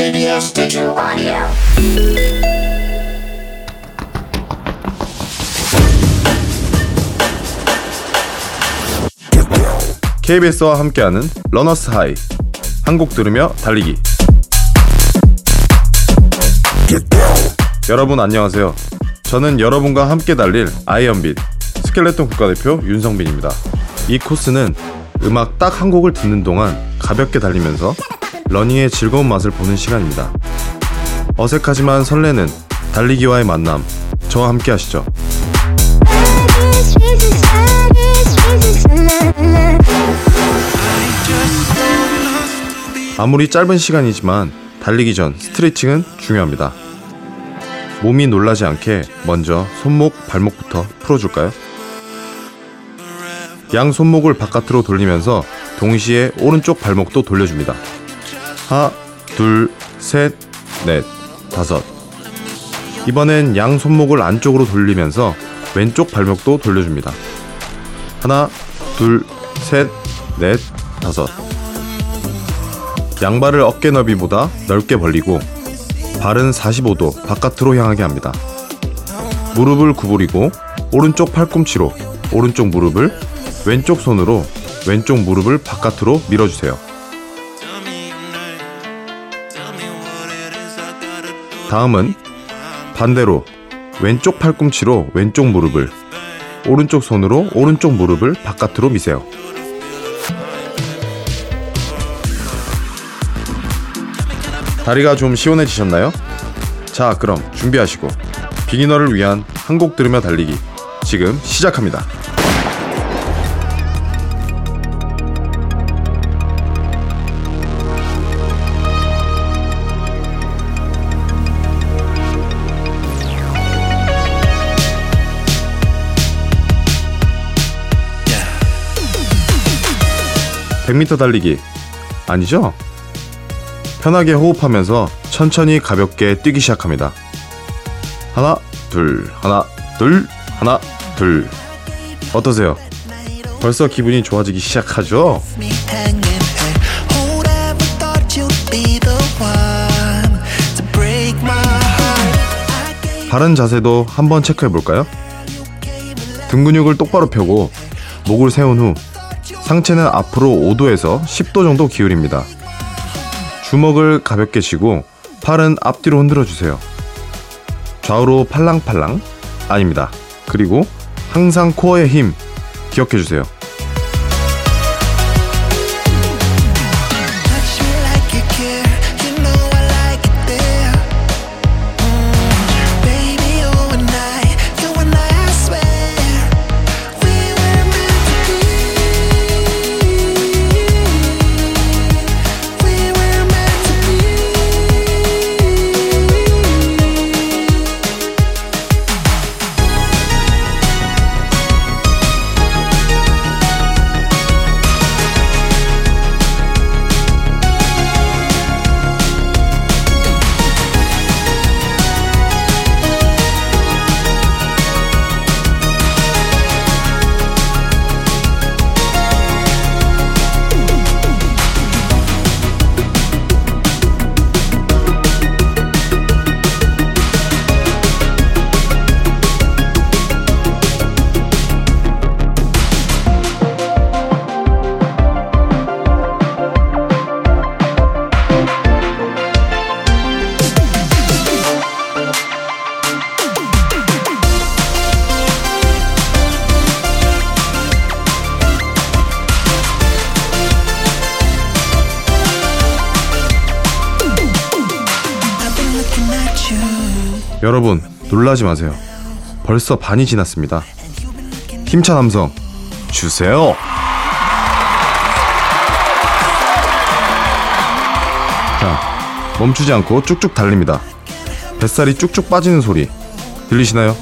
TBS Digital Audio. KBS와 함께하는 러너스 하이. 한 곡 들으며 달리기. 여러분 안녕하세요. 저는 여러분과 함께 달릴 아이언빈 스켈레톤 국가대표 윤성빈입니다. 이 코스는 음악 딱 한 곡을 듣는 동안 가볍게 달리면서 러닝의 즐거운 맛을 보는 시간입니다 어색하지만 설레는 달리기와의 만남 저와 함께 하시죠 아무리 짧은 시간이지만 달리기 전 스트레칭은 중요합니다. 몸이 놀라지 않게 먼저 손목, 발목부터 풀어줄까요? 양 손목을 바깥으로 돌리면서 동시에 오른쪽 발목도 돌려줍니다. 하나, 둘, 셋, 넷, 다섯. 이번엔 양 손목을 안쪽으로 돌리면서 왼쪽 발목도 돌려줍니다. 하나, 둘, 셋, 넷, 다섯. 양발을 어깨 너비보다 넓게 벌리고 발은 45도 바깥으로 향하게 합니다. 무릎을 구부리고 오른쪽 팔꿈치로 오른쪽 무릎을 왼쪽 손으로 왼쪽 무릎을 바깥으로 밀어주세요. 다음은 반대로 왼쪽 팔꿈치로 왼쪽 무릎을 오른쪽 손으로 오른쪽 무릎을 바깥으로 미세요. 다리가 좀 시원해지셨나요? 자, 그럼 준비하시고 비기너를 위한 한 곡 들으며 달리기 지금 시작합니다. (100m) 달리기 아니죠? 편하게 호흡하면서 천천히 가볍게 뛰기 시작합니다. 하나, 둘, 하나, 둘, 하나, 둘. 어떠세요? 벌써 기분이 좋아지기 시작하죠? 바른 자세도 한번 체크해 볼까요? 등 근육을 똑바로 펴고 목을 세운 후 상체는 앞으로 5도에서 10도 정도 기울입니다. 주먹을 가볍게 쥐고 팔은 앞뒤로 흔들어 주세요. 좌우로 팔랑팔랑 아닙니다. 그리고 항상 코어의 힘 기억해 주세요. 여러분 놀라지 마세요. 벌써 반이 지났습니다. 힘찬 함성 주세요. 자, 멈추지 않고 쭉쭉 달립니다. 뱃살이 쭉쭉 빠지는 소리 들리시나요?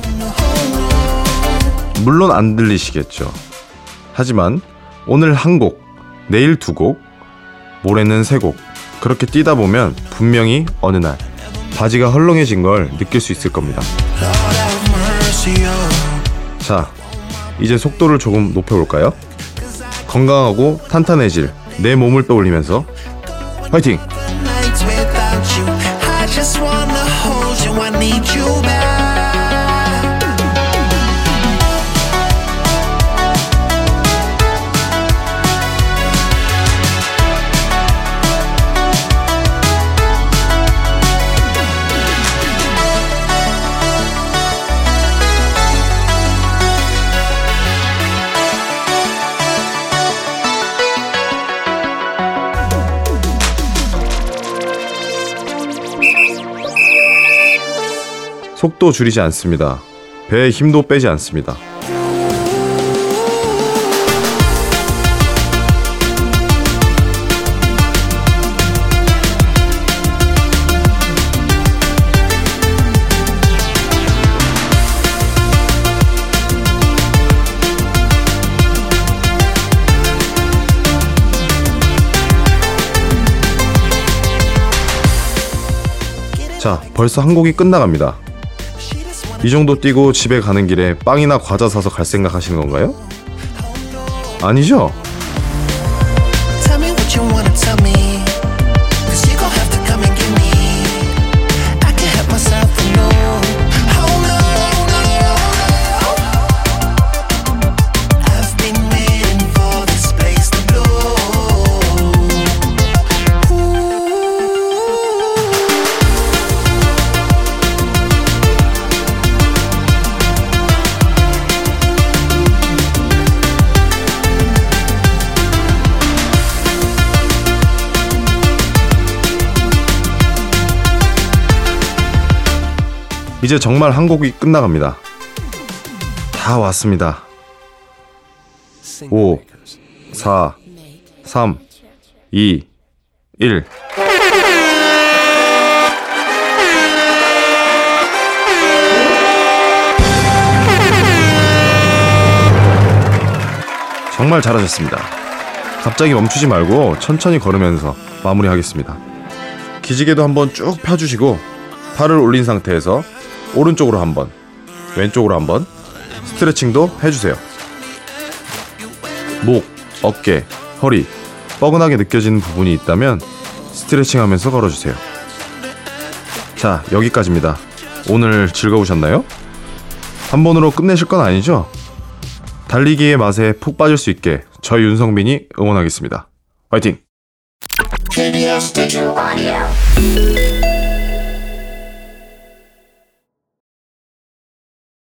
물론 안 들리시겠죠. 하지만 오늘 한 곡, 내일 두 곡, 모레는 세 곡. 그렇게 뛰다 보면 분명히 어느 날 바지가 헐렁해진 걸 느낄 수 있을 겁니다. 자, 이제 속도를 조금 높여볼까요? 건강하고 탄탄해질 내 몸을 떠올리면서 화이팅! 속도 줄이지 않습니다. 배에 힘도 빼지 않습니다. 자, 벌써 한 곡이 끝나갑니다. 이 정도 뛰고 집에 가는 길에 빵이나 과자 사서 갈 생각 하시는 건가요? 아니죠? 이제 정말 한 곡이 끝나갑니다. 다 왔습니다. 5, 4, 3, 2, 1. 정말 잘하셨습니다. 갑자기 멈추지 말고 천천히 걸으면서 마무리하겠습니다. 기지개도 한번 쭉 펴주시고 팔을 올린 상태에서 오른쪽으로 한 번, 왼쪽으로 한 번 스트레칭도 해주세요. 목, 어깨, 허리 뻐근하게 느껴지는 부분이 있다면 스트레칭 하면서 걸어주세요. 자, 여기까지입니다. 오늘 즐거우셨나요? 한 번으로 끝내실 건 아니죠? 달리기의 맛에 푹 빠질 수 있게 저 윤성빈이 응원하겠습니다. 화이팅!